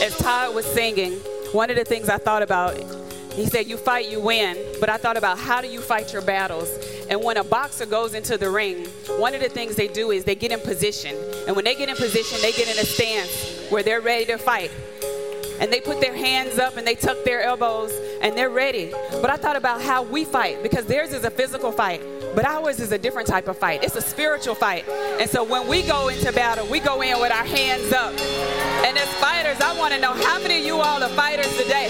as Todd was singing, one of the things I thought about, he said, You fight, you win. But I thought about how do you fight your battles? And when a boxer goes into the ring, one of the things they do is they get in position. And when they get in position, they get in a stance where they're ready to fight. And they put their hands up and they tuck their elbows and they're ready. But I thought about how we fight because theirs is a physical fight. But ours is a different type of fight. It's a spiritual fight. And so when we go into battle, we go in with our hands up. And as fighters, I want to know how many of you all are fighters today?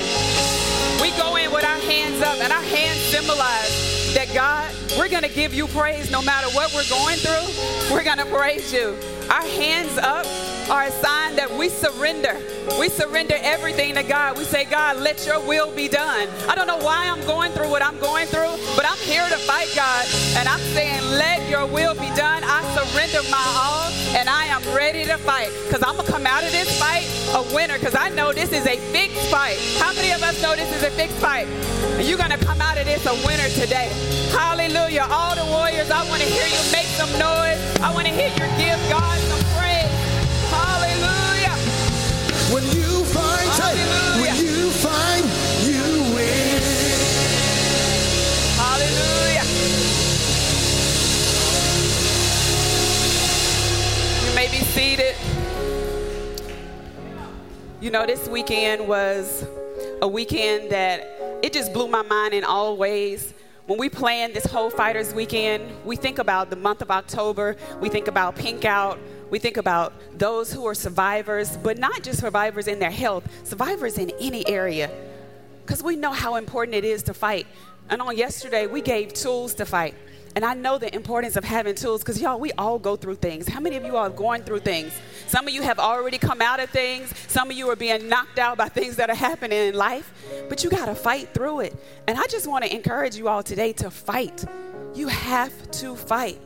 We go in with our hands up, and our hands symbolize that God, we're going to give you praise no matter what we're going through. We're going to praise you. Our hands up are a sign that we surrender. We surrender everything to God. We say, God, let your will be done. I don't know why I'm going through what I'm going through, but I'm here to fight God. And I'm saying, let your will be done. I surrender my all and I am ready to fight because I'm going to come out of this fight a winner because I know this is a fixed fight. How many of us know this is a fixed fight? You're going to come out of this a winner today. Hallelujah. All the warriors, I want to hear you make some noise. I want to hear you give God some praise. You find you win. Hallelujah. We may be feeding. You know, this weekend was a weekend that it just blew my mind in all ways. When we plan this whole Fighters Weekend, we think about the month of October, we think about Pink Out, we think about those who are survivors, but not just survivors in their health, survivors in any area because we know how important it is to fight. And on yesterday, we gave tools to fight. And I know the importance of having tools because, y'all, we all go through things. How many of you are going through things? Some of you have already come out of things. Some of you are being knocked out by things that are happening in life. But you got to fight through it. And I just want to encourage you all today to fight. You have to fight.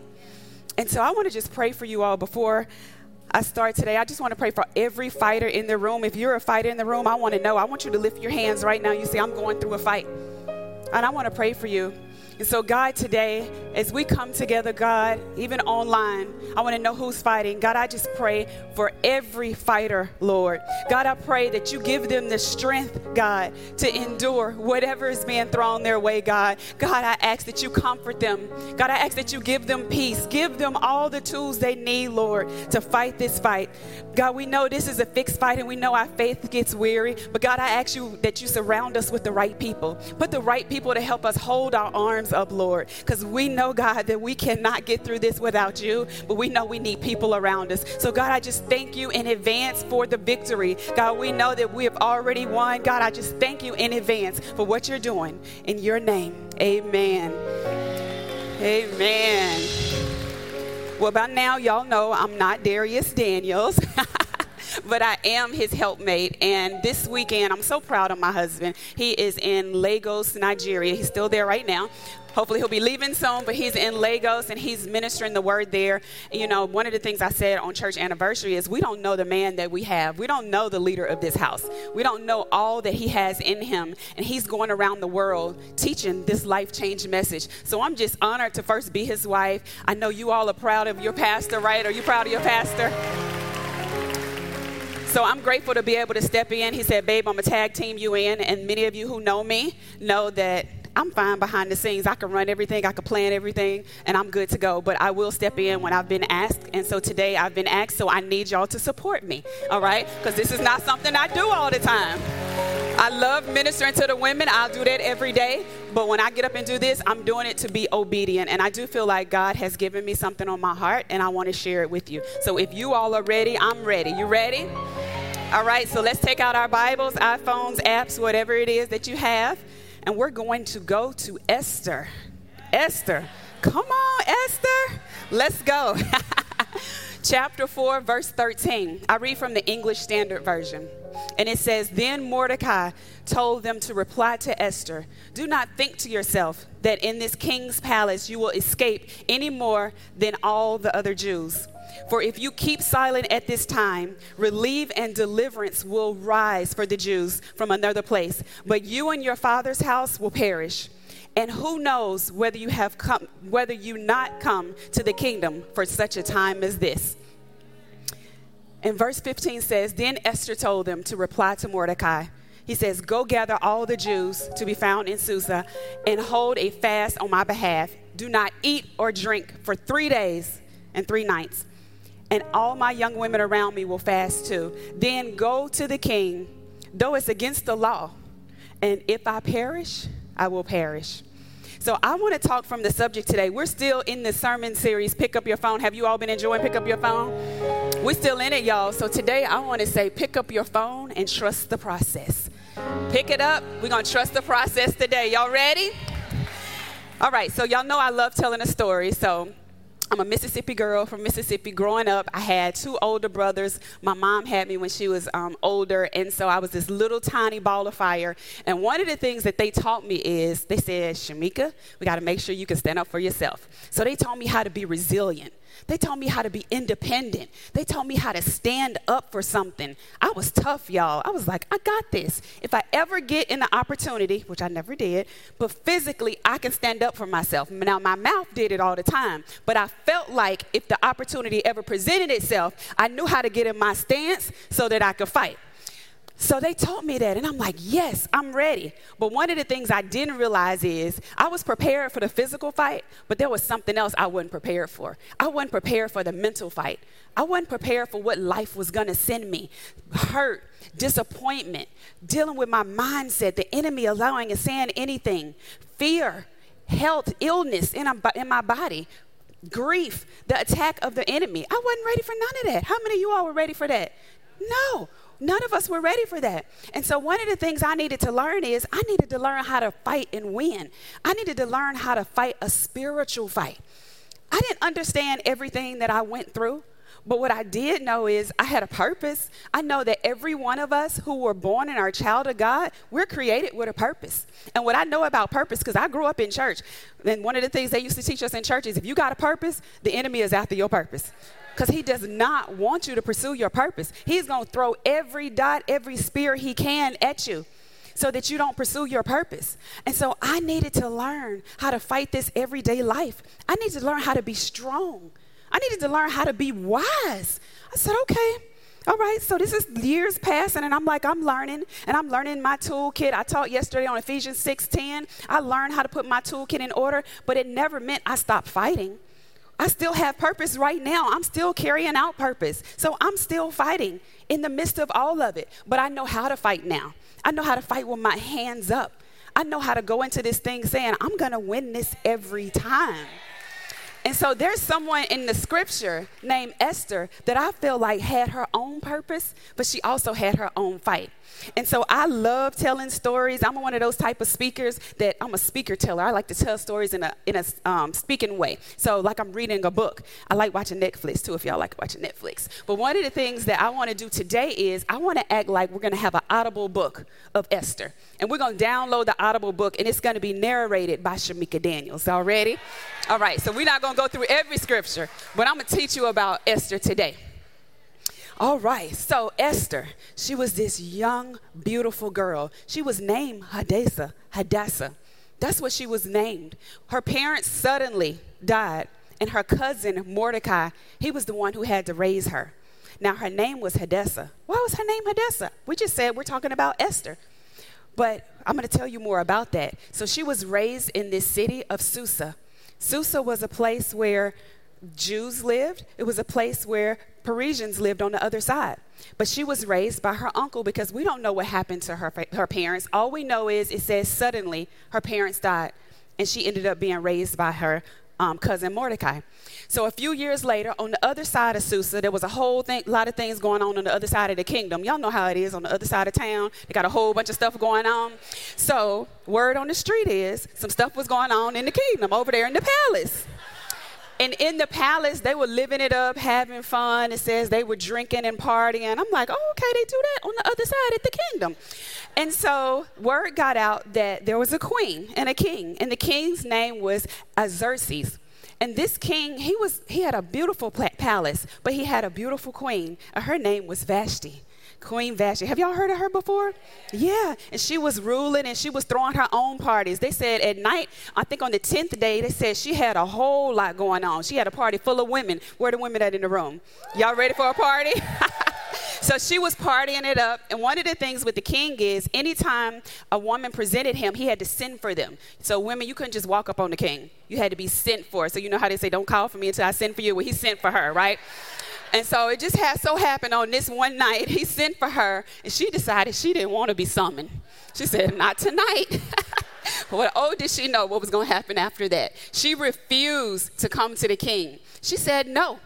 And so I want to just pray for you all before I start today. I just want to pray for every fighter in the room. If you're a fighter in the room, I want to know. I want you to lift your hands right now. You say, I'm going through a fight. And I want to pray for you. And so, God, today, as we come together, God, even online, I want to know who's fighting. God, I just pray for every fighter, Lord. God, I pray that you give them the strength, God, to endure whatever is being thrown their way, God. God, I ask that you comfort them. God, I ask that you give them peace. Give them all the tools they need, Lord, to fight this fight. God, we know this is a fixed fight and we know our faith gets weary. But God, I ask you that you surround us with the right people. Put the right people to help us hold our arms up, Lord. Because we know, God, that we cannot get through this without you. But we know we need people around us. So, God, I just thank you in advance for the victory. God, we know that we have already won. God, I just thank you in advance for what you're doing. In your name, amen. Amen. Well, by now, y'all know I'm not Dharius Daniels. but I am his helpmate. And this weekend, I'm so proud of my husband. He is in Lagos, Nigeria. He's still there right now. Hopefully, he'll be leaving soon, but he's in Lagos and he's ministering the word there. You know, one of the things I said on church anniversary is we don't know the man that we have. We don't know the leader of this house. We don't know all that he has in him. And he's going around the world teaching this life change message. So I'm just honored to first be his wife. I know you all are proud of your pastor, right? Are you proud of your pastor? So I'm grateful to be able to step in. He said, Babe, I'm a tag team you in. And many of you who know me know that I'm fine behind the scenes. I can run everything, I can plan everything, and I'm good to go. But I will step in when I've been asked. And so today I've been asked, so I need y'all to support me, all right? Because this is not something I do all the time. I love ministering to the women. I'll do that every day. But when I get up and do this, I'm doing it to be obedient. And I do feel like God has given me something on my heart, and I want to share it with you. So if you all are ready, I'm ready. You ready? All right, so let's take out our Bibles, iPhones, apps, whatever it is that you have, and we're going to go to Esther. Esther. Come on, Esther. Let's go. Chapter 4, verse 13. I read from the English Standard Version. And it says, Then Mordecai told them to reply to Esther Do not think to yourself that in this king's palace you will escape any more than all the other Jews. For if you keep silent at this time, relief and deliverance will rise for the Jews from another place, but you and your father's house will perish. And who knows whether you have come, whether you not come to the kingdom for such a time as this. And verse 15 says, Then Esther told them to reply to Mordecai. He says, Go gather all the Jews to be found in Susa and hold a fast on my behalf. Do not eat or drink for three days and three nights. And all my young women around me will fast too. Then go to the king, though it's against the law. And if I perish, I will perish. So I want to talk from the subject today. We're still in the sermon series, Pick Up Your Phone. Have you all been enjoying Pick Up Your Phone? We're still in it, y'all. So today I want to say, pick up your phone and trust the process. Pick it up. We're going to trust the process today. Y'all ready? All right, so y'all know I love telling a story. So I'm a Mississippi girl from Mississippi. Growing up, I had two older brothers. My mom had me when she was um, older, and so I was this little tiny ball of fire. And one of the things that they taught me is they said, Shamika, we got to make sure you can stand up for yourself. So they taught me how to be resilient. They taught me how to be independent. They taught me how to stand up for something. I was tough, y'all. I was like, I got this. If I ever get in the opportunity, which I never did, but physically, I can stand up for myself. Now, my mouth did it all the time, but I felt like if the opportunity ever presented itself, I knew how to get in my stance so that I could fight. So they taught me that, and I'm like, yes, I'm ready. But one of the things I didn't realize is I was prepared for the physical fight, but there was something else I wasn't prepared for. I wasn't prepared for the mental fight. I wasn't prepared for what life was gonna send me hurt, disappointment, dealing with my mindset, the enemy allowing and saying anything, fear, health, illness in, in my body, grief, the attack of the enemy. I wasn't ready for none of that. How many of you all were ready for that? No. None of us were ready for that. And so, one of the things I needed to learn is I needed to learn how to fight and win. I needed to learn how to fight a spiritual fight. I didn't understand everything that I went through. But what I did know is I had a purpose. I know that every one of us who were born are a child of God, we're created with a purpose. And what I know about purpose, because I grew up in church, and one of the things they used to teach us in church is if you got a purpose, the enemy is after your purpose because he does not want you to pursue your purpose. He's going to throw every dot, every spear he can at you so that you don't pursue your purpose. And so I needed to learn how to fight this everyday life. I needed to learn how to be strong. I needed to learn how to be wise. I said, okay. All right, so this is years passing, and I'm like, I'm learning, and I'm learning my toolkit. I taught yesterday on Ephesians 6:10. I learned how to put my toolkit in order, but it never meant I stopped fighting. I still have purpose right now. I'm still carrying out purpose. So I'm still fighting in the midst of all of it. But I know how to fight now. I know how to fight with my hands up. I know how to go into this thing saying, I'm going to win this every time. And so there's someone in the scripture named Esther that I feel like had her own purpose, but she also had her own fight. And so I love telling stories. I'm one of those type of speakers that I'm a speaker teller. I like to tell stories in a in a um, speaking way. So like I'm reading a book. I like watching Netflix too. If y'all like watching Netflix. But one of the things that I want to do today is I want to act like we're going to have an audible book of Esther, and we're going to download the audible book, and it's going to be narrated by Shamika Daniels. All ready? All right. So we're not going to go through every scripture, but I'm going to teach you about Esther today. All right, so Esther, she was this young, beautiful girl. She was named Hadassah. Hadassah. That's what she was named. Her parents suddenly died, and her cousin Mordecai, he was the one who had to raise her. Now, her name was Hadassah. Why was her name Hadassah? We just said we're talking about Esther. But I'm going to tell you more about that. So, she was raised in this city of Susa. Susa was a place where Jews lived, it was a place where Persians lived on the other side. But she was raised by her uncle because we don't know what happened to her, her parents. All we know is it says suddenly her parents died and she ended up being raised by her um, cousin Mordecai. So a few years later, on the other side of Susa, there was a whole thing, a lot of things going on on the other side of the kingdom. Y'all know how it is on the other side of town. They got a whole bunch of stuff going on. So word on the street is some stuff was going on in the kingdom over there in the palace. And in the palace, they were living it up, having fun. It says they were drinking and partying. I'm like, oh, okay, they do that on the other side at the kingdom. And so word got out that there was a queen and a king, and the king's name was Xerxes. And this king, he was he had a beautiful palace, but he had a beautiful queen. Her name was Vashti. Queen Vashti. Have y'all heard of her before? Yeah. And she was ruling and she was throwing her own parties. They said at night, I think on the 10th day, they said she had a whole lot going on. She had a party full of women. Where the women at in the room? Y'all ready for a party? So she was partying it up. And one of the things with the king is anytime a woman presented him, he had to send for them. So women, you couldn't just walk up on the king. You had to be sent for. So you know how they say, don't call for me until I send for you? Well, he sent for her, right? And so it just had so happened on this one night, he sent for her, and she decided she didn't want to be summoned. She said, Not tonight. well, oh, did she know what was going to happen after that? She refused to come to the king. She said no.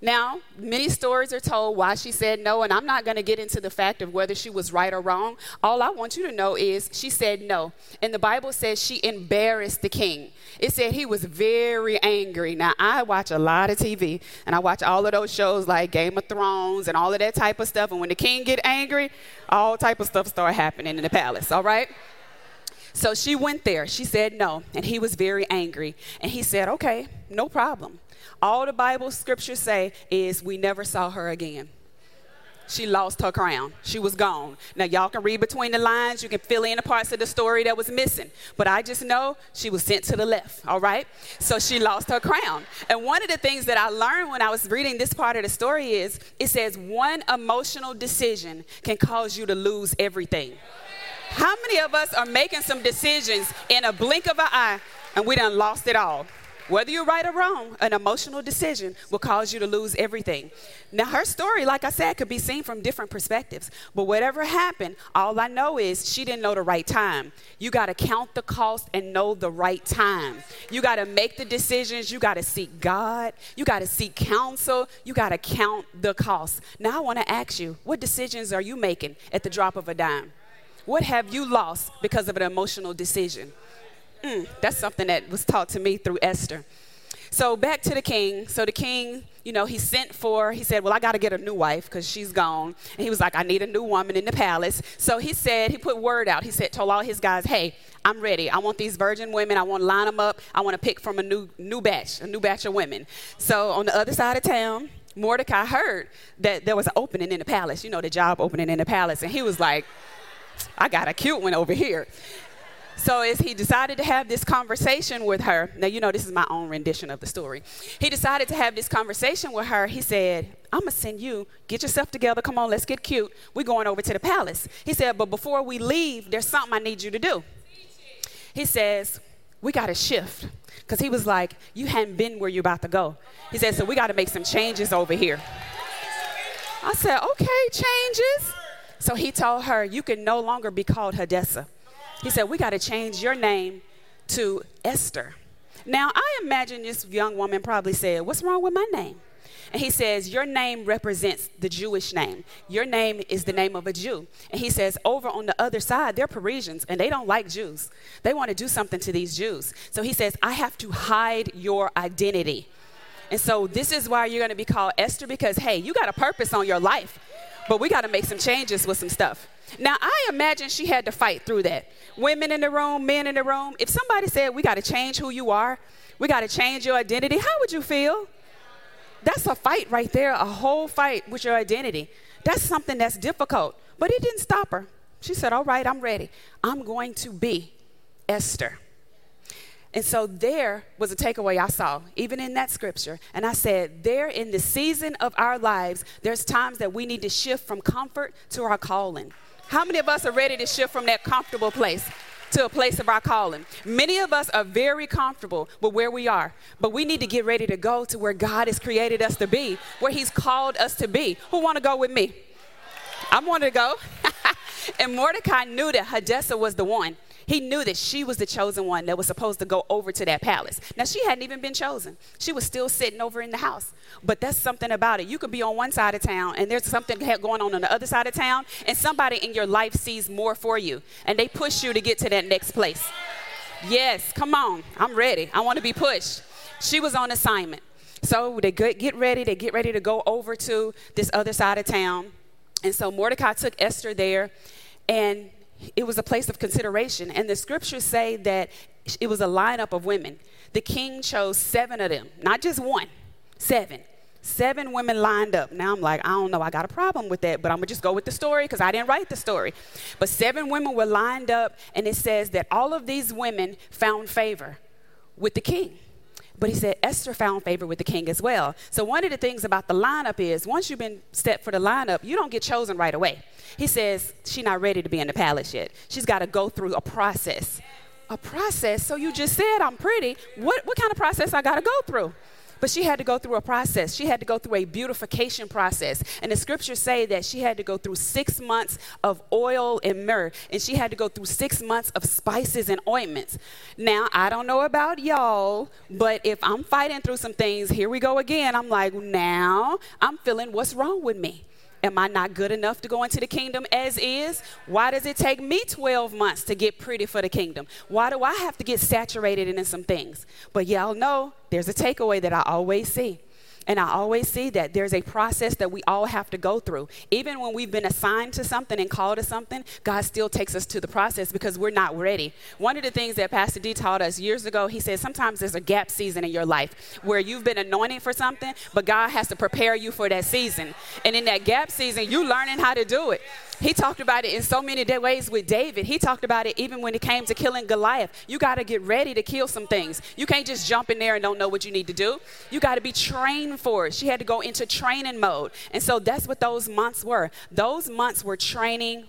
Now, many stories are told why she said no, and I'm not going to get into the fact of whether she was right or wrong. All I want you to know is she said no. And the Bible says she embarrassed the king. It said he was very angry. Now, I watch a lot of TV, and I watch all of those shows like Game of Thrones and all of that type of stuff. And when the king get angry, all type of stuff start happening in the palace, all right? So she went there. She said no, and he was very angry. And he said, okay, no problem. All the Bible scriptures say is we never saw her again. She lost her crown. She was gone. Now, y'all can read between the lines. You can fill in the parts of the story that was missing. But I just know she was sent to the left, all right? So she lost her crown. And one of the things that I learned when I was reading this part of the story is it says one emotional decision can cause you to lose everything. How many of us are making some decisions in a blink of an eye and we done lost it all? Whether you're right or wrong, an emotional decision will cause you to lose everything. Now, her story, like I said, could be seen from different perspectives. But whatever happened, all I know is she didn't know the right time. You got to count the cost and know the right time. You got to make the decisions. You got to seek God. You got to seek counsel. You got to count the cost. Now, I want to ask you what decisions are you making at the drop of a dime? What have you lost because of an emotional decision? Mm, that's something that was taught to me through Esther. So back to the king. So the king, you know, he sent for, he said, Well, I got to get a new wife because she's gone. And he was like, I need a new woman in the palace. So he said, he put word out. He said, told all his guys, Hey, I'm ready. I want these virgin women. I want to line them up. I want to pick from a new, new batch, a new batch of women. So on the other side of town, Mordecai heard that there was an opening in the palace, you know, the job opening in the palace. And he was like, I got a cute one over here. So as he decided to have this conversation with her, now you know this is my own rendition of the story. He decided to have this conversation with her. He said, I'm gonna send you, get yourself together, come on, let's get cute. We're going over to the palace. He said, but before we leave, there's something I need you to do. He says, we gotta shift. Because he was like, you hadn't been where you're about to go. He said, so we gotta make some changes over here. I said, okay, changes. So he told her, you can no longer be called Hadassah he said, We got to change your name to Esther. Now, I imagine this young woman probably said, What's wrong with my name? And he says, Your name represents the Jewish name. Your name is the name of a Jew. And he says, Over on the other side, they're Persians and they don't like Jews. They want to do something to these Jews. So he says, I have to hide your identity. And so this is why you're going to be called Esther because, hey, you got a purpose on your life, but we got to make some changes with some stuff. Now, I imagine she had to fight through that. Women in the room, men in the room, if somebody said, We got to change who you are, we got to change your identity, how would you feel? That's a fight right there, a whole fight with your identity. That's something that's difficult. But it didn't stop her. She said, All right, I'm ready. I'm going to be Esther. And so there was a takeaway I saw, even in that scripture. And I said, there in the season of our lives, there's times that we need to shift from comfort to our calling. How many of us are ready to shift from that comfortable place to a place of our calling? Many of us are very comfortable with where we are, but we need to get ready to go to where God has created us to be, where He's called us to be. Who want to go with me? I'm want to go. and Mordecai knew that Hadassah was the one. He knew that she was the chosen one that was supposed to go over to that palace. Now, she hadn't even been chosen. She was still sitting over in the house. But that's something about it. You could be on one side of town and there's something going on on the other side of town, and somebody in your life sees more for you, and they push you to get to that next place. Yes, come on. I'm ready. I want to be pushed. She was on assignment. So they get ready, they get ready to go over to this other side of town. And so Mordecai took Esther there, and it was a place of consideration. And the scriptures say that it was a lineup of women. The king chose seven of them, not just one, seven. Seven women lined up. Now I'm like, I don't know, I got a problem with that, but I'm gonna just go with the story because I didn't write the story. But seven women were lined up, and it says that all of these women found favor with the king. But he said Esther found favor with the king as well. So one of the things about the lineup is once you've been set for the lineup, you don't get chosen right away. He says she's not ready to be in the palace yet. She's got to go through a process. A process? So you just said I'm pretty. What, what kind of process I got to go through? But she had to go through a process. She had to go through a beautification process. And the scriptures say that she had to go through six months of oil and myrrh, and she had to go through six months of spices and ointments. Now, I don't know about y'all, but if I'm fighting through some things, here we go again. I'm like, now I'm feeling what's wrong with me. Am I not good enough to go into the kingdom as is? Why does it take me 12 months to get pretty for the kingdom? Why do I have to get saturated in some things? But y'all know there's a takeaway that I always see. And I always see that there's a process that we all have to go through. Even when we've been assigned to something and called to something, God still takes us to the process because we're not ready. One of the things that Pastor D taught us years ago, he said sometimes there's a gap season in your life where you've been anointed for something, but God has to prepare you for that season. And in that gap season, you learning how to do it. He talked about it in so many ways with David. He talked about it even when it came to killing Goliath. You got to get ready to kill some things. You can't just jump in there and don't know what you need to do. You got to be trained for it. She had to go into training mode. And so that's what those months were. Those months were training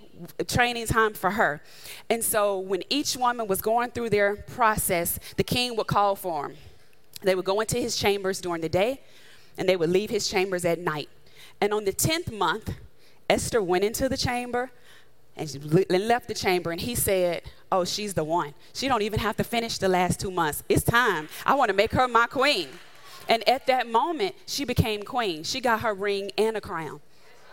training time for her. And so when each woman was going through their process, the king would call for them. They would go into his chambers during the day and they would leave his chambers at night. And on the 10th month, Esther went into the chamber and she left the chamber and he said, "Oh, she's the one. She don't even have to finish the last 2 months. It's time. I want to make her my queen." And at that moment, she became queen. She got her ring and a crown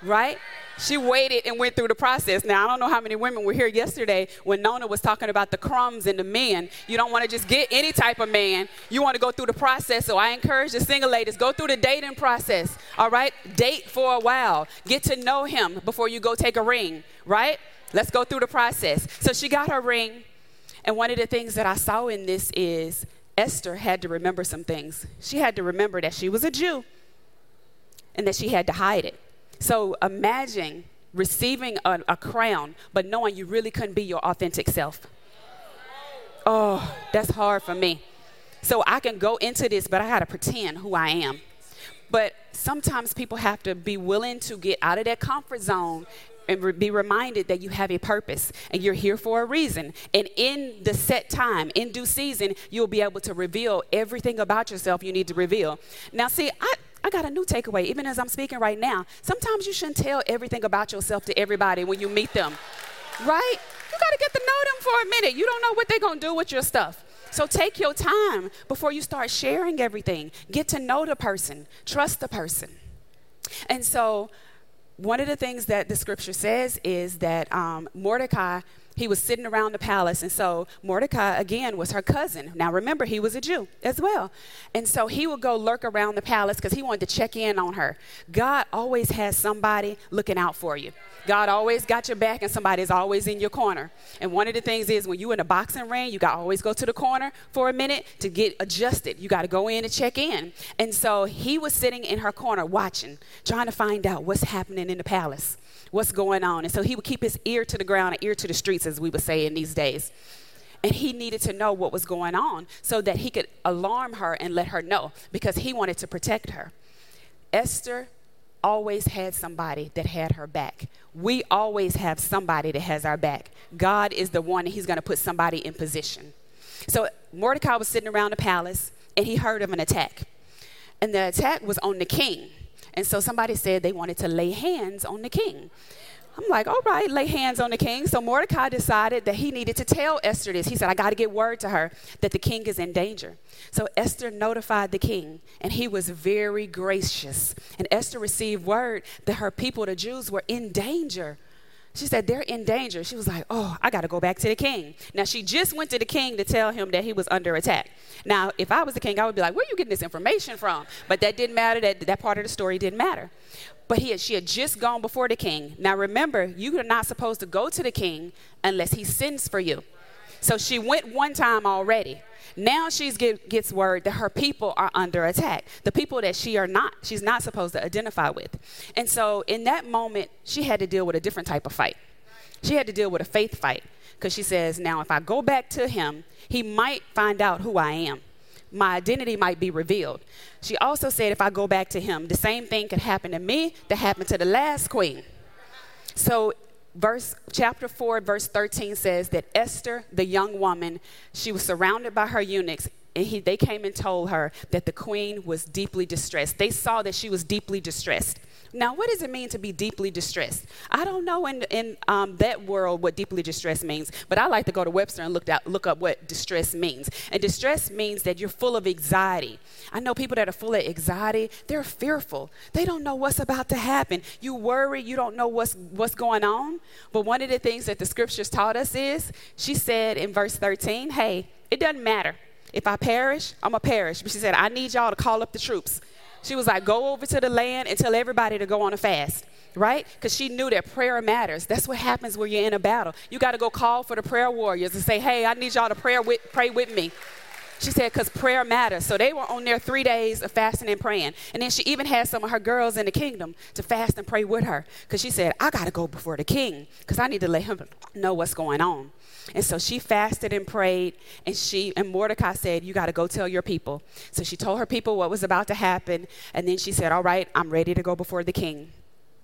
right? She waited and went through the process. Now, I don't know how many women were here yesterday when Nona was talking about the crumbs and the men. You don't want to just get any type of man. You want to go through the process. So I encourage the single ladies, go through the dating process, all right? Date for a while. Get to know him before you go take a ring, right? Let's go through the process. So she got her ring. And one of the things that I saw in this is Esther had to remember some things. She had to remember that she was a Jew and that she had to hide it. So imagine receiving a, a, crown, but knowing you really couldn't be your authentic self. Oh, that's hard for me. So I can go into this, but I got to pretend who I am. But sometimes people have to be willing to get out of their comfort zone and be reminded that you have a purpose and you're here for a reason. And in the set time, in due season, you'll be able to reveal everything about yourself you need to reveal. Now, see, I, I got a new takeaway, even as I'm speaking right now. Sometimes you shouldn't tell everything about yourself to everybody when you meet them, right? You got to get to know them for a minute. You don't know what they're going to do with your stuff. So take your time before you start sharing everything. Get to know the person, trust the person. And so, one of the things that the scripture says is that um, Mordecai he was sitting around the palace. And so Mordecai, again, was her cousin. Now remember, he was a Jew as well. And so he would go lurk around the palace because he wanted to check in on her. God always has somebody looking out for you. God always got your back and somebody's always in your corner. And one of the things is when you in a boxing ring, you got to always go to the corner for a minute to get adjusted. You got to go in and check in. And so he was sitting in her corner watching, trying to find out what's happening in the palace what's going on. And so he would keep his ear to the ground, an ear to the streets, as we would say in these days. And he needed to know what was going on so that he could alarm her and let her know because he wanted to protect her. Esther always had somebody that had her back. We always have somebody that has our back. God is the one, he's going to put somebody in position. So Mordecai was sitting around the palace and he heard of an attack. And the attack was on the king. And so somebody said they wanted to lay hands on the king. I'm like, all right, lay hands on the king. So Mordecai decided that he needed to tell Esther this. He said, I got to get word to her that the king is in danger. So Esther notified the king, and he was very gracious. And Esther received word that her people, the Jews, were in danger. She said, They're in danger. She was like, Oh, I got to go back to the king. Now, she just went to the king to tell him that he was under attack. Now, if I was the king, I would be like, Where are you getting this information from? But that didn't matter. That, that part of the story didn't matter. But he had, she had just gone before the king. Now, remember, you are not supposed to go to the king unless he sends for you. So she went one time already. Now she get, gets word that her people are under attack. The people that she are not, she's not supposed to identify with. And so in that moment, she had to deal with a different type of fight. She had to deal with a faith fight because she says, now if I go back to him, he might find out who I am. my identity might be revealed. She also said, if I go back to him, the same thing could happen to me that happened to the last queen. So, verse chapter 4 verse 13 says that esther the young woman she was surrounded by her eunuchs and he, they came and told her that the queen was deeply distressed. They saw that she was deeply distressed now, what does it mean to be deeply distressed? I don't know in, in um, that world what deeply distressed means, but I like to go to Webster and look, out, look up what distress means. And distress means that you're full of anxiety. I know people that are full of anxiety, they're fearful. They don't know what's about to happen. You worry, you don't know what's, what's going on. But one of the things that the scriptures taught us is, she said in verse 13, hey, it doesn't matter. If I perish, I'm a perish. But she said, I need y'all to call up the troops. She was like, go over to the land and tell everybody to go on a fast, right? Because she knew that prayer matters. That's what happens when you're in a battle. You got to go call for the prayer warriors and say, hey, I need y'all to pray with, pray with me. She said, because prayer matters. So they were on there three days of fasting and praying. And then she even had some of her girls in the kingdom to fast and pray with her. Because she said, I got to go before the king because I need to let him know what's going on. And so she fasted and prayed, and she and Mordecai said, "You got to go tell your people." So she told her people what was about to happen, and then she said, "All right, I'm ready to go before the king."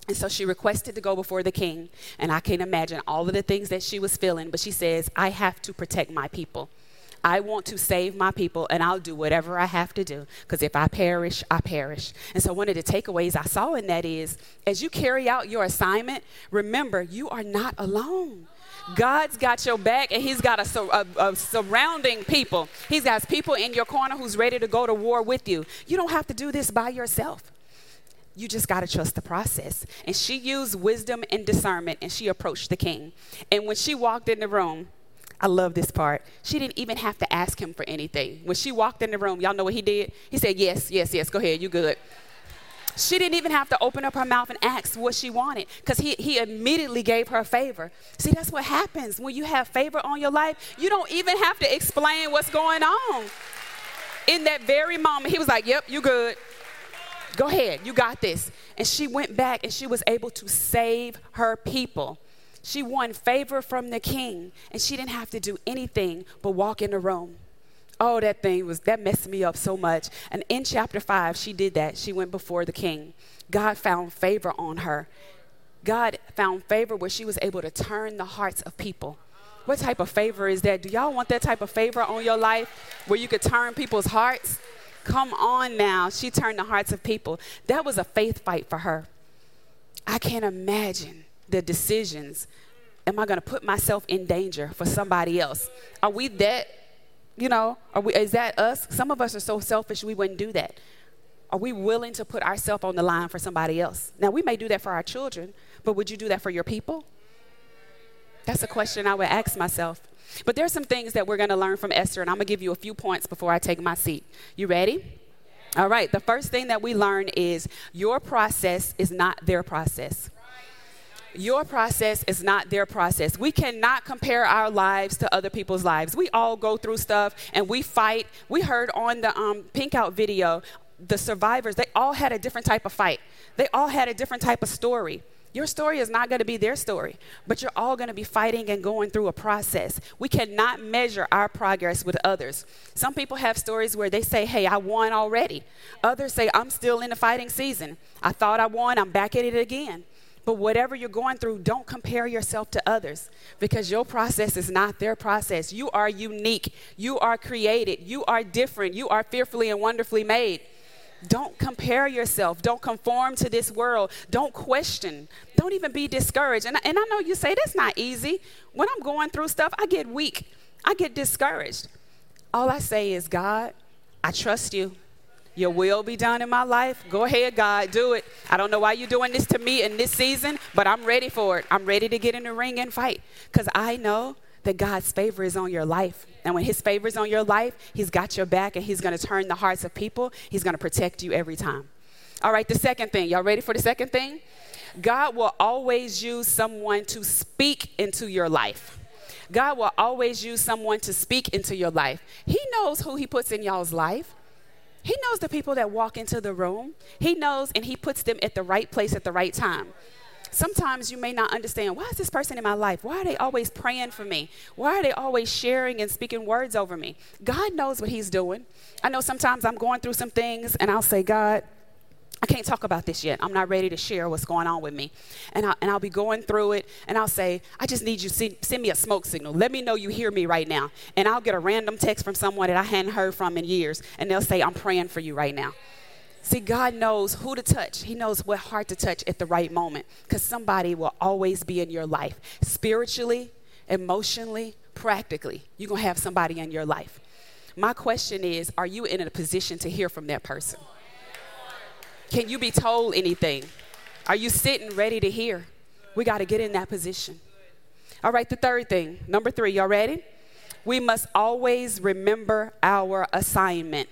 And so she requested to go before the king, and I can't imagine all of the things that she was feeling, but she says, "I have to protect my people." I want to save my people and I'll do whatever I have to do because if I perish, I perish. And so, one of the takeaways I saw in that is as you carry out your assignment, remember you are not alone. God's got your back and He's got a, a, a, surrounding people. He's got people in your corner who's ready to go to war with you. You don't have to do this by yourself. You just got to trust the process. And she used wisdom and discernment and she approached the king. And when she walked in the room, I love this part. She didn't even have to ask him for anything. When she walked in the room, y'all know what he did? He said, Yes, yes, yes, go ahead, you good. She didn't even have to open up her mouth and ask what she wanted because he, he immediately gave her favor. See, that's what happens when you have favor on your life. You don't even have to explain what's going on. In that very moment, he was like, Yep, you good. Go ahead, you got this. And she went back and she was able to save her people. She won favor from the king and she didn't have to do anything but walk in the room. Oh, that thing was, that messed me up so much. And in chapter five, she did that. She went before the king. God found favor on her. God found favor where she was able to turn the hearts of people. What type of favor is that? Do y'all want that type of favor on your life where you could turn people's hearts? Come on now. She turned the hearts of people. That was a faith fight for her. I can't imagine the decisions. Am I going to put myself in danger for somebody else? Are we that you know, we, is that us? Some of us are so selfish we wouldn't do that. Are we willing to put ourselves on the line for somebody else? Now, we may do that for our children, but would you do that for your people? That's a question I would ask myself. But there's some things that we're going to learn from Esther, and I'm going to give you a few points before I take my seat. You ready? All right. The first thing that we learn is your process is not their process. Your process is not their process. We cannot compare our lives to other people's lives. We all go through stuff and we fight. We heard on the um, Pink Out video, the survivors, they all had a different type of fight. They all had a different type of story. Your story is not going to be their story, but you're all going to be fighting and going through a process. We cannot measure our progress with others. Some people have stories where they say, Hey, I won already. Others say, I'm still in the fighting season. I thought I won, I'm back at it again. But whatever you're going through, don't compare yourself to others because your process is not their process. You are unique. You are created. You are different. You are fearfully and wonderfully made. Don't compare yourself. Don't conform to this world. Don't question. Don't even be discouraged. And, and I know you say that's not easy. When I'm going through stuff, I get weak, I get discouraged. All I say is, God, I trust you. Your will be done in my life. Go ahead, God, do it. I don't know why you're doing this to me in this season, but I'm ready for it. I'm ready to get in the ring and fight because I know that God's favor is on your life. And when His favor is on your life, He's got your back and He's going to turn the hearts of people. He's going to protect you every time. All right, the second thing. Y'all ready for the second thing? God will always use someone to speak into your life. God will always use someone to speak into your life. He knows who He puts in y'all's life. He knows the people that walk into the room. He knows and he puts them at the right place at the right time. Sometimes you may not understand why is this person in my life? Why are they always praying for me? Why are they always sharing and speaking words over me? God knows what He's doing. I know sometimes I'm going through some things and I'll say, God, I can't talk about this yet. I'm not ready to share what's going on with me. And, I, and I'll be going through it, and I'll say, I just need you to send, send me a smoke signal. Let me know you hear me right now. And I'll get a random text from someone that I hadn't heard from in years, and they'll say, I'm praying for you right now. See, God knows who to touch. He knows what heart to touch at the right moment because somebody will always be in your life. Spiritually, emotionally, practically, you're going to have somebody in your life. My question is are you in a position to hear from that person? Can you be told anything? Are you sitting ready to hear? We got to get in that position. All right, the third thing, number three, y'all ready? We must always remember our assignment.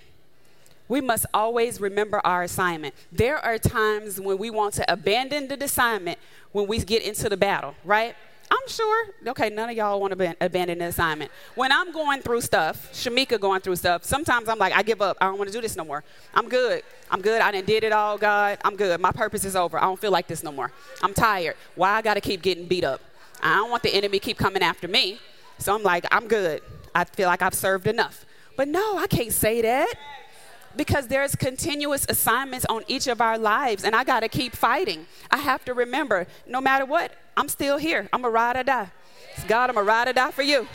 We must always remember our assignment. There are times when we want to abandon the assignment when we get into the battle, right? I'm sure, okay, none of y'all want to abandon the assignment. When I'm going through stuff, Shamika going through stuff, sometimes I'm like, I give up. I don't want to do this no more. I'm good. I'm good. I didn't did it all, God. I'm good. My purpose is over. I don't feel like this no more. I'm tired. Why I got to keep getting beat up? I don't want the enemy keep coming after me. So I'm like, I'm good. I feel like I've served enough. But no, I can't say that because there's continuous assignments on each of our lives and i got to keep fighting. I have to remember no matter what i'm still here. I'm a ride or die. God i'm a ride or die for you.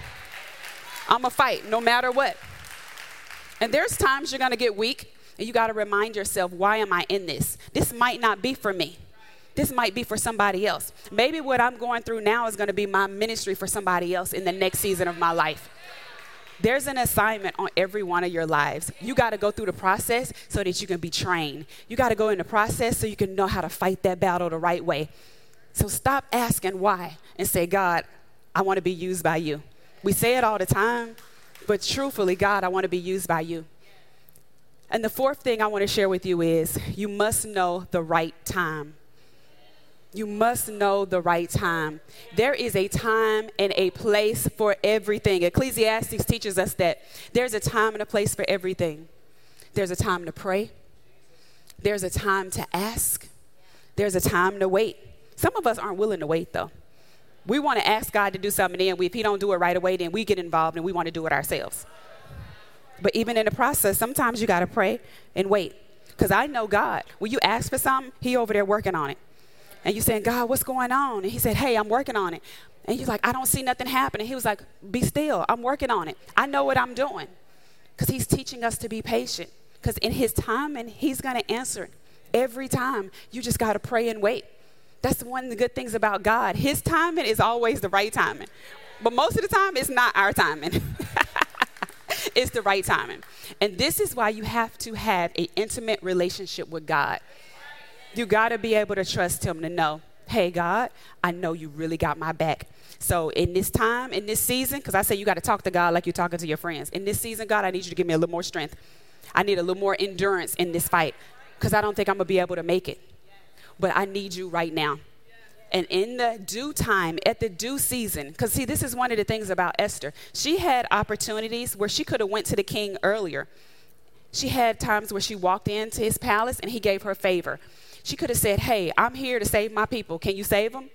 I'm a fight no matter what. And there's times you're going to get weak and you got to remind yourself why am i in this? This might not be for me. This might be for somebody else. Maybe what i'm going through now is going to be my ministry for somebody else in the next season of my life there's an assignment on every one of your lives. You got to go through the process so that you can be trained. You got to go in the process so you can know how to fight that battle the right way. So stop asking why and say, God, I want to be used by you. We say it all the time, but truthfully, God, I want to be used by you. And the fourth thing I want to share with you is you must know the right time. You must know the right time. There is a time and a place for everything. Ecclesiastes teaches us that there's a time and a place for everything. There's a time to pray, there's a time to ask, there's a time to wait. Some of us aren't willing to wait, though. We want to ask God to do something, and if He don't do it right away, then we get involved and we want to do it ourselves. But even in the process, sometimes you got to pray and wait. Because I know God. When you ask for something, He over there working on it and you're saying, God, what's going on? And he said, Hey, I'm working on it. And you're like, I don't see nothing happening. He was like, Be still. I'm working on it. I know what I'm doing. Because he's teaching us to be patient. Because in his time, and he's going to answer every time. You just got to pray and wait. That's one of the good things about God. His timing is always the right timing. But most of the time, it's not our timing. it's the right timing. And this is why you have to have an intimate relationship with God. You got to be able to trust Him to know, hey, God, I know you really got my back. So in this time, in this season, because I say you got to talk to God like you're talking to your friends. In this season, God, I need you to give me a little more strength. I need a little more endurance in this fight because I don't think I'm going to be able to make it. But I need you right now. And in the due time, at the due season, because see, this is one of the things about Esther. She had opportunities where she could have went to the king earlier. She had times where she walked into his palace and he gave her favor. She could have said, Hey, I'm here to save my people. Can you save them?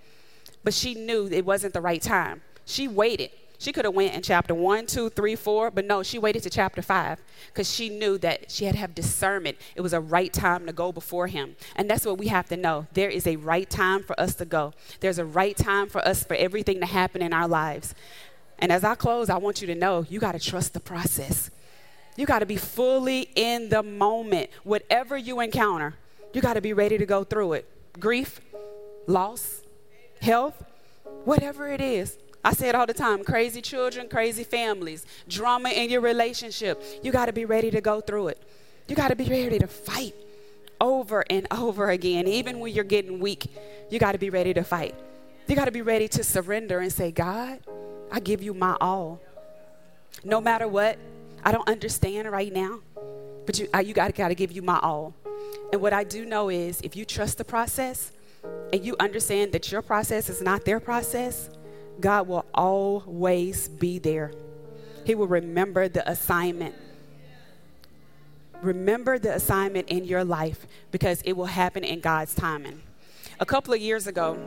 But she knew it wasn't the right time. She waited. She could have went in chapter one, two, three, four, but no, she waited to chapter five because she knew that she had to have discernment. It was a right time to go before him. And that's what we have to know. There is a right time for us to go. There's a right time for us for everything to happen in our lives. And as I close, I want you to know you got to trust the process. You got to be fully in the moment. Whatever you encounter, you got to be ready to go through it. Grief, loss, health, whatever it is. I say it all the time crazy children, crazy families, drama in your relationship. You got to be ready to go through it. You got to be ready to fight over and over again. Even when you're getting weak, you got to be ready to fight. You got to be ready to surrender and say, God, I give you my all. No matter what, I don't understand right now, but you, you got to give you my all. And what I do know is if you trust the process and you understand that your process is not their process, God will always be there. He will remember the assignment. Remember the assignment in your life because it will happen in God's timing. a couple of years ago,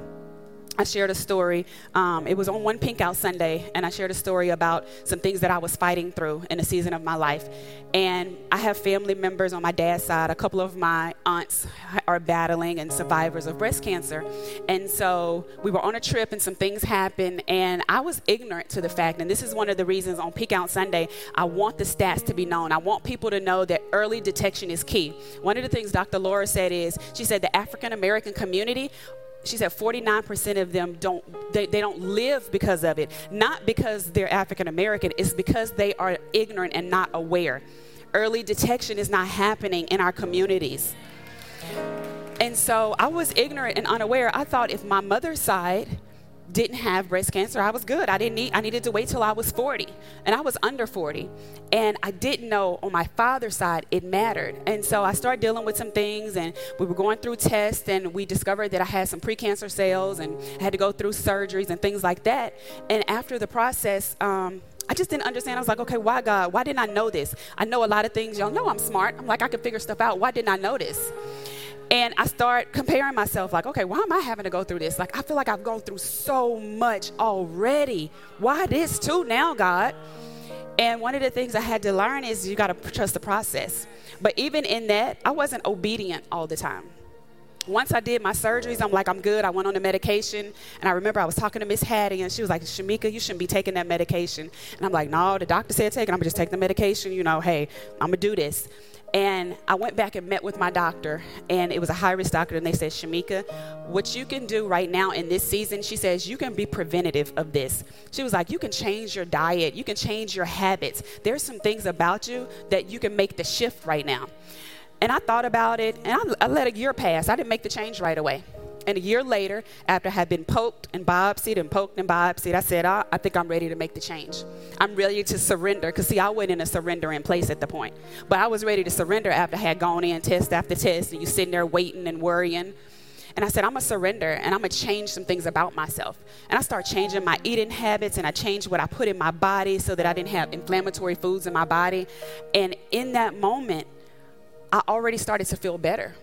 I shared a story. Um, it was on One Pink Out Sunday, and I shared a story about some things that I was fighting through in a season of my life. And I have family members on my dad's side. A couple of my aunts are battling and survivors of breast cancer. And so we were on a trip, and some things happened, and I was ignorant to the fact. And this is one of the reasons on Pink Out Sunday, I want the stats to be known. I want people to know that early detection is key. One of the things Dr. Laura said is, she said the African American community she said 49% of them don't they, they don't live because of it. Not because they're african american it's because they are ignorant and not aware. Early detection is not happening in our communities. And so i was ignorant and unaware. I thought if my mother's side didn't have breast cancer. I was good. I didn't need I needed to wait till I was 40. And I was under 40. And I didn't know on my father's side it mattered. And so I started dealing with some things and we were going through tests and we discovered that I had some precancer cells and I had to go through surgeries and things like that. And after the process, um, I just didn't understand. I was like, okay, why God? Why didn't I know this? I know a lot of things. Y'all know I'm smart. I'm like, I can figure stuff out. Why didn't I know this? And I start comparing myself, like, okay, why am I having to go through this? Like, I feel like I've gone through so much already. Why this too now, God? And one of the things I had to learn is you got to trust the process. But even in that, I wasn't obedient all the time. Once I did my surgeries, I'm like, I'm good. I went on the medication. And I remember I was talking to Miss Hattie, and she was like, Shamika, you shouldn't be taking that medication. And I'm like, no, the doctor said take it. I'm going to just take the medication. You know, hey, I'm going to do this. And I went back and met with my doctor, and it was a high risk doctor. And they said, Shamika, what you can do right now in this season, she says, you can be preventative of this. She was like, you can change your diet, you can change your habits. There's some things about you that you can make the shift right now. And I thought about it, and I, I let a year pass. I didn't make the change right away. And a year later, after I had been poked and biopsied and poked and biopsied, I said, I, I think I'm ready to make the change. I'm ready to surrender. Because, see, I went in a surrendering place at the point. But I was ready to surrender after I had gone in test after test, and you sitting there waiting and worrying. And I said, I'm going to surrender and I'm going to change some things about myself. And I started changing my eating habits and I changed what I put in my body so that I didn't have inflammatory foods in my body. And in that moment, I already started to feel better.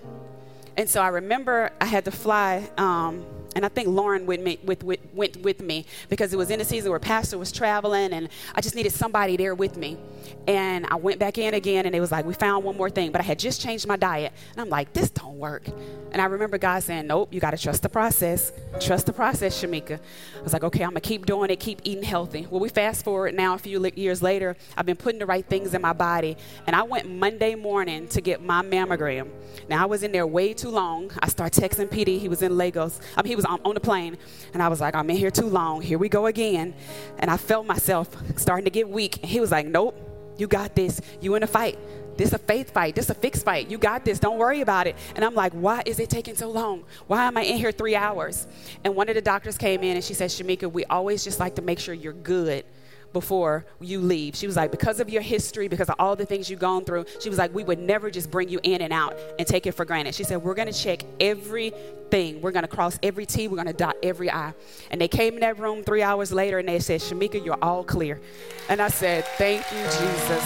And so I remember I had to fly, um, and I think Lauren went, me, with, with, went with me because it was in a season where Pastor was traveling, and I just needed somebody there with me. And I went back in again, and it was like, we found one more thing, but I had just changed my diet. And I'm like, this don't work. And I remember God saying, nope, you got to trust the process. Trust the process, Shamika. I was like, okay, I'm going to keep doing it, keep eating healthy. Well, we fast forward now a few years later, I've been putting the right things in my body, and I went Monday morning to get my mammogram. Now, I was in there way too long. I started texting PD. He was in Lagos. I mean, he was on, on the plane. And I was like, I'm in here too long. Here we go again. And I felt myself starting to get weak. And he was like, Nope, you got this. You in a fight. This a faith fight. This a fixed fight. You got this. Don't worry about it. And I'm like, why is it taking so long? Why am I in here three hours? And one of the doctors came in and she said, Shamika, we always just like to make sure you're good before you leave. She was like, because of your history, because of all the things you've gone through, she was like, we would never just bring you in and out and take it for granted. She said, we're going to check everything. We're going to cross every T. We're going to dot every I. And they came in that room three hours later and they said, Shamika, you're all clear. And I said, thank you, Jesus.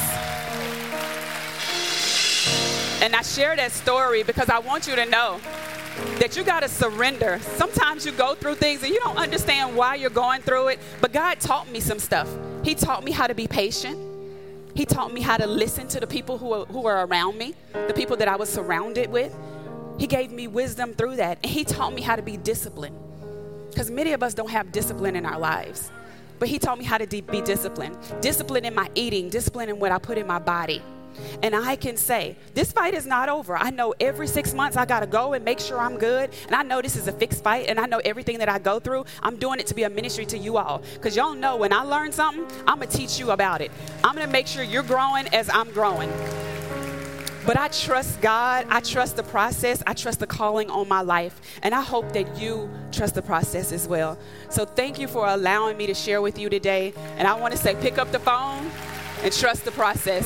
And I share that story because I want you to know that you got to surrender. Sometimes you go through things and you don't understand why you're going through it, but God taught me some stuff. He taught me how to be patient. He taught me how to listen to the people who are, who are around me, the people that I was surrounded with. He gave me wisdom through that. And he taught me how to be disciplined. Because many of us don't have discipline in our lives. But he taught me how to be disciplined. Discipline in my eating, discipline in what I put in my body. And I can say, this fight is not over. I know every six months I got to go and make sure I'm good. And I know this is a fixed fight. And I know everything that I go through, I'm doing it to be a ministry to you all. Because y'all know when I learn something, I'm going to teach you about it. I'm going to make sure you're growing as I'm growing. But I trust God. I trust the process. I trust the calling on my life. And I hope that you trust the process as well. So thank you for allowing me to share with you today. And I want to say, pick up the phone and trust the process.